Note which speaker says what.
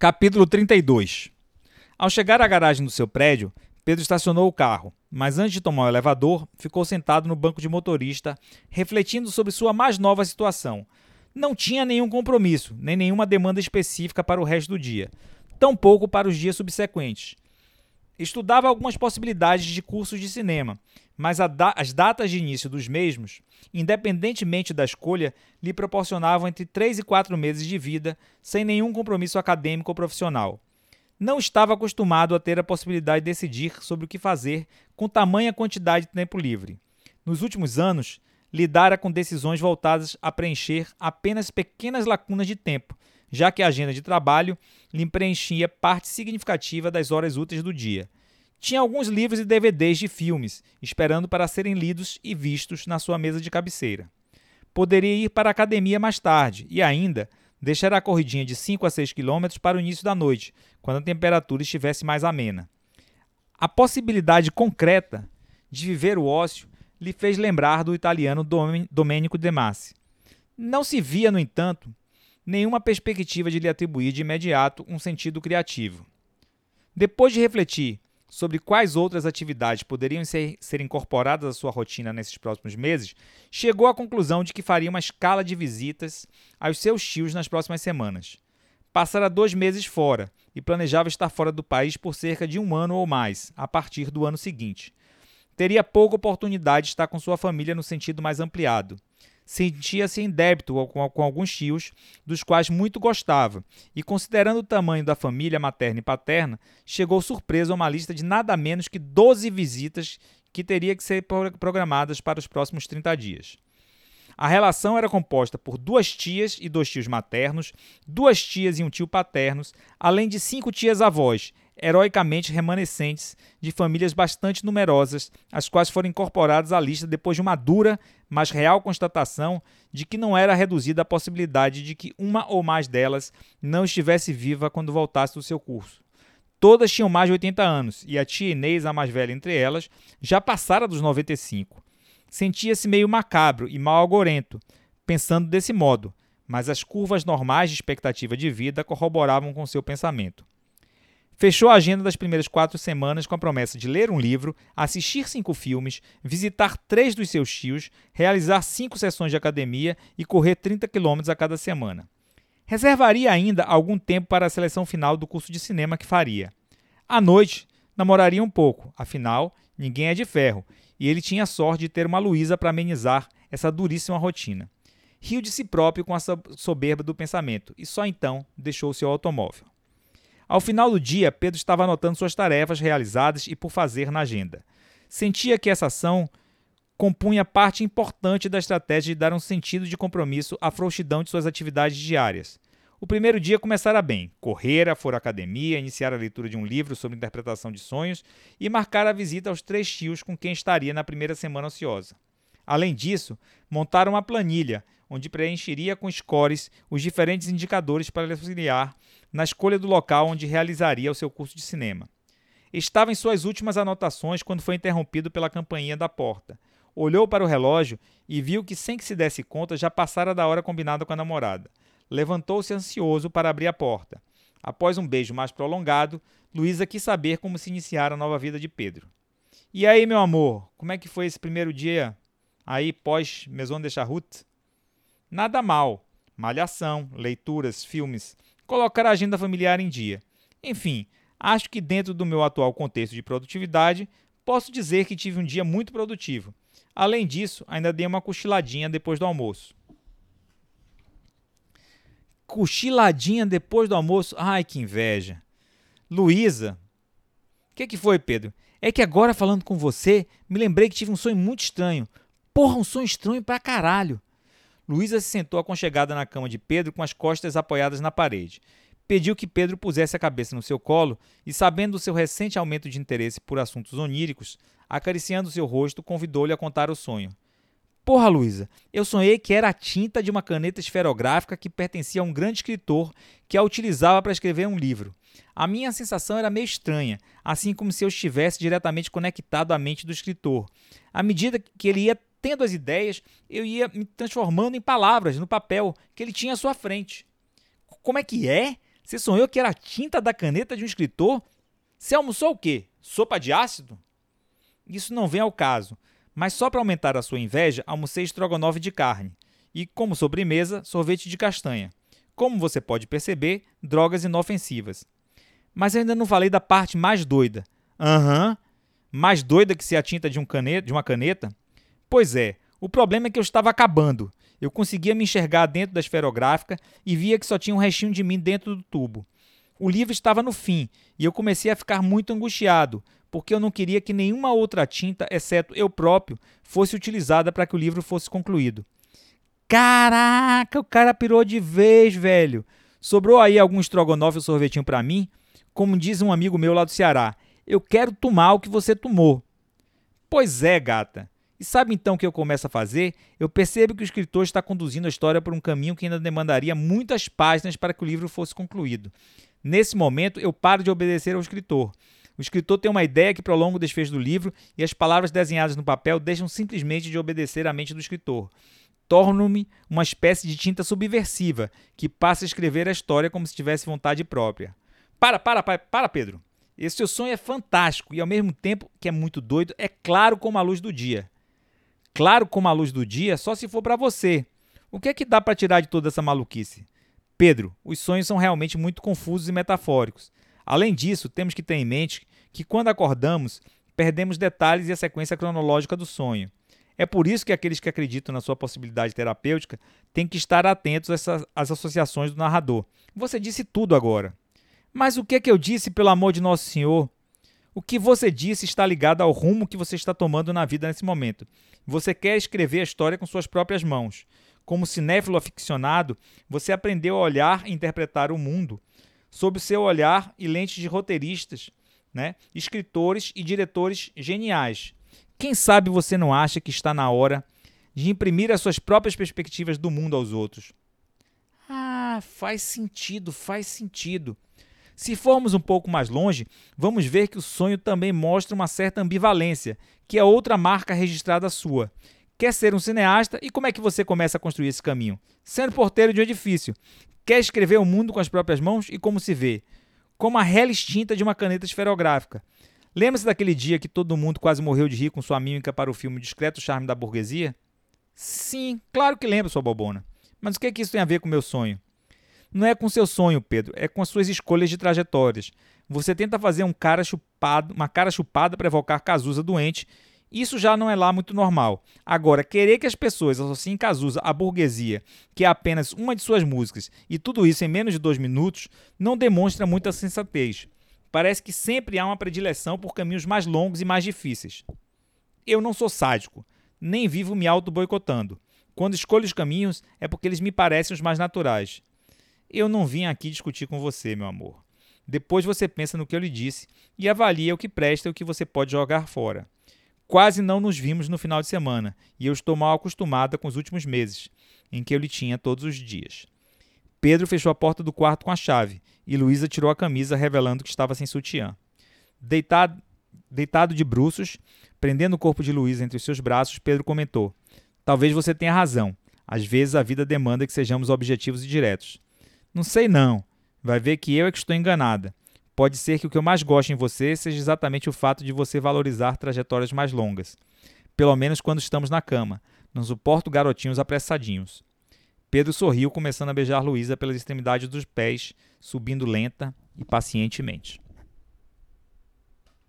Speaker 1: Capítulo 32 Ao chegar à garagem do seu prédio, Pedro estacionou o carro, mas antes de tomar o elevador, ficou sentado no banco de motorista, refletindo sobre sua mais nova situação. Não tinha nenhum compromisso, nem nenhuma demanda específica para o resto do dia, tampouco para os dias subsequentes. Estudava algumas possibilidades de cursos de cinema, mas da as datas de início dos mesmos, independentemente da escolha, lhe proporcionavam entre 3 e 4 meses de vida, sem nenhum compromisso acadêmico ou profissional. Não estava acostumado a ter a possibilidade de decidir sobre o que fazer com tamanha quantidade de tempo livre. Nos últimos anos, lidara com decisões voltadas a preencher apenas pequenas lacunas de tempo, já que a agenda de trabalho lhe preenchia parte significativa das horas úteis do dia. Tinha alguns livros e DVDs de filmes, esperando para serem lidos e vistos na sua mesa de cabeceira. Poderia ir para a academia mais tarde e ainda deixar a corridinha de 5 a 6 quilômetros para o início da noite, quando a temperatura estivesse mais amena. A possibilidade concreta de viver o ócio lhe fez lembrar do italiano Domenico De Masi. Não se via, no entanto, nenhuma perspectiva de lhe atribuir de imediato um sentido criativo. Depois de refletir sobre quais outras atividades poderiam ser, ser incorporadas à sua rotina nesses próximos meses, chegou à conclusão de que faria uma escala de visitas aos seus tios nas próximas semanas. Passara dois meses fora e planejava estar fora do país por cerca de um ano ou mais, a partir do ano seguinte. Teria pouca oportunidade de estar com sua família no sentido mais ampliado sentia-se em débito com, alguns tios, dos quais muito gostava, e considerando o tamanho da família materna e paterna, chegou surpreso a uma lista de nada menos que 12 visitas que teria que ser programadas para os próximos 30 dias. A relação era composta por duas tias e dois tios maternos, duas tias e um tio paternos, além de cinco tias avós, heroicamente remanescentes de famílias bastante numerosas, as quais foram incorporadas à lista depois de uma dura, mas real constatação de que não era reduzida a possibilidade de que uma ou mais delas não estivesse viva quando voltasse do seu curso. Todas tinham mais de 80 anos e a tia Inês, a mais velha entre elas, já passara dos 95. Sentia-se meio macabro e mal agorento, pensando desse modo, mas as curvas normais de expectativa de vida corroboravam com seu pensamento. Fechou a agenda das primeiras quatro semanas com a promessa de ler um livro, assistir cinco filmes, visitar três dos seus tios, realizar cinco sessões de academia e correr 30 quilômetros a cada semana. Reservaria ainda algum tempo para a seleção final do curso de cinema que faria. À noite, namoraria um pouco, afinal, ninguém é de ferro, e ele tinha sorte de ter uma Luísa para amenizar essa duríssima rotina. Riu de si próprio com a soberba do pensamento e só então deixou seu automóvel. Ao final do dia, Pedro estava anotando suas tarefas realizadas e por fazer na agenda. Sentia que essa ação compunha parte importante da estratégia de dar um sentido de compromisso à frouxidão de suas atividades diárias. O primeiro dia começara bem. Correra, for à academia, iniciar a leitura de um livro sobre interpretação de sonhos e marcar a visita aos três tios com quem estaria na primeira semana ociosa. Além disso, montaram uma planilha onde preencheria com scores os diferentes indicadores para lhe auxiliar na escolha do local onde realizaria o seu curso de cinema. Estava em suas últimas anotações quando foi interrompido pela campainha da porta. Olhou para o relógio e viu que, sem que se desse conta, já passara da hora combinada com a namorada. Levantou-se ansioso para abrir a porta. Após um beijo mais prolongado, Luísa quis saber como se iniciara a nova vida de Pedro. E aí, meu amor, como é que foi esse primeiro dia aí pós Maison de Charrut? Nada mal. Malhação, leituras, filmes, colocar a agenda familiar em dia. Enfim, acho que dentro do meu atual contexto de produtividade, posso dizer que tive um dia muito produtivo. Além disso, ainda dei uma cochiladinha depois do almoço. Cochiladinha depois do almoço? Ai, que inveja. Luísa. O que, que foi, Pedro? É que agora, falando com você, me lembrei que tive um sonho muito estranho. Porra, um sonho estranho pra caralho. Luísa se sentou aconchegada na cama de Pedro com as costas apoiadas na parede. Pediu que Pedro pusesse a cabeça no seu colo e, sabendo do seu recente aumento de interesse por assuntos oníricos, acariciando seu rosto, convidou-lhe a contar o sonho. Porra, Luísa, eu sonhei que era a tinta de uma caneta esferográfica que pertencia a um grande escritor que a utilizava para escrever um livro. A minha sensação era meio estranha, assim como se eu estivesse diretamente conectado à mente do escritor. À medida que ele ia tendo as ideias, eu ia me transformando em palavras no papel que ele tinha à sua frente. Como é que é? Você sonhou que era a tinta da caneta de um escritor? Você almoçou o quê? Sopa de ácido? Isso não vem ao caso, mas só para aumentar a sua inveja, almocei estrogonofe de carne e, como sobremesa, sorvete de castanha. Como você pode perceber, drogas inofensivas. Mas eu ainda não falei da parte mais doida. Aham. Uhum. Mais doida que ser a tinta de, um caneta, de uma caneta? Pois é, o problema é que eu estava acabando. Eu conseguia me enxergar dentro da esferográfica e via que só tinha um restinho de mim dentro do tubo. O livro estava no fim e eu comecei a ficar muito angustiado, porque eu não queria que nenhuma outra tinta, exceto eu próprio, fosse utilizada para que o livro fosse concluído. Caraca, o cara pirou de vez, velho. Sobrou aí algum estrogonofe ou sorvetinho para mim? Como diz um amigo meu lá do Ceará, eu quero tomar o que você tomou. Pois é, gata. E sabe então o que eu começo a fazer? Eu percebo que o escritor está conduzindo a história por um caminho que ainda demandaria muitas páginas para que o livro fosse concluído. Nesse momento, eu paro de obedecer ao escritor. O escritor tem uma ideia que prolonga o desfecho do livro e as palavras desenhadas no papel deixam simplesmente de obedecer à mente do escritor. Torno-me uma espécie de tinta subversiva que passa a escrever a história como se tivesse vontade própria. Para, para, para, para, Pedro. Esse seu sonho é fantástico e ao mesmo tempo que é muito doido, é claro como a luz do dia. Claro como a luz do dia só se for para você. O que é que dá para tirar de toda essa maluquice? Pedro, os sonhos são realmente muito confusos e metafóricos. Além disso, temos que ter em mente que quando acordamos, perdemos detalhes e a sequência cronológica do sonho. É por isso que aqueles que acreditam na sua possibilidade terapêutica têm que estar atentos às associações do narrador. Você disse tudo agora. Mas o que é que eu disse, pelo amor de Nosso Senhor? O que você disse está ligado ao rumo que você está tomando na vida nesse momento. Você quer escrever a história com suas próprias mãos. Como cinéfilo aficionado, você aprendeu a olhar e interpretar o mundo sob o seu olhar e lentes de roteiristas, né? escritores e diretores geniais. Quem sabe você não acha que está na hora de imprimir as suas próprias perspectivas do mundo aos outros? Ah, faz sentido, faz sentido. Se formos um pouco mais longe, vamos ver que o sonho também mostra uma certa ambivalência, que é outra marca registrada sua. Quer ser um cineasta e como é que você começa a construir esse caminho? Sendo porteiro de um edifício. Quer escrever o mundo com as próprias mãos e como se vê? Como a rela extinta de uma caneta esferográfica. Lembra-se daquele dia que todo mundo quase morreu de rir com sua mímica para o filme Discreto Charme da Burguesia? Sim, claro que lembro, sua bobona. Mas o que, é que isso tem a ver com o meu sonho? Não é com seu sonho, Pedro, é com as suas escolhas de trajetórias. Você tenta fazer um cara chupado, uma cara chupada para evocar Cazuza doente. Isso já não é lá muito normal. Agora, querer que as pessoas associem Cazuza à burguesia, que é apenas uma de suas músicas, e tudo isso em menos de dois minutos, não demonstra muita sensatez. Parece que sempre há uma predileção por caminhos mais longos e mais difíceis. Eu não sou sádico, nem vivo me auto-boicotando. Quando escolho os caminhos, é porque eles me parecem os mais naturais. Eu não vim aqui discutir com você, meu amor. Depois você pensa no que eu lhe disse e avalia o que presta e o que você pode jogar fora. Quase não nos vimos no final de semana e eu estou mal acostumada com os últimos meses, em que eu lhe tinha todos os dias. Pedro fechou a porta do quarto com a chave e Luísa tirou a camisa, revelando que estava sem sutiã. Deitado, deitado de bruços, prendendo o corpo de Luísa entre os seus braços, Pedro comentou: Talvez você tenha razão. Às vezes a vida demanda que sejamos objetivos e diretos. Não sei não. Vai ver que eu é que estou enganada. Pode ser que o que eu mais gosto em você seja exatamente o fato de você valorizar trajetórias mais longas. Pelo menos quando estamos na cama. Não suporto garotinhos apressadinhos. Pedro sorriu, começando a beijar Luísa pelas extremidades dos pés, subindo lenta e pacientemente.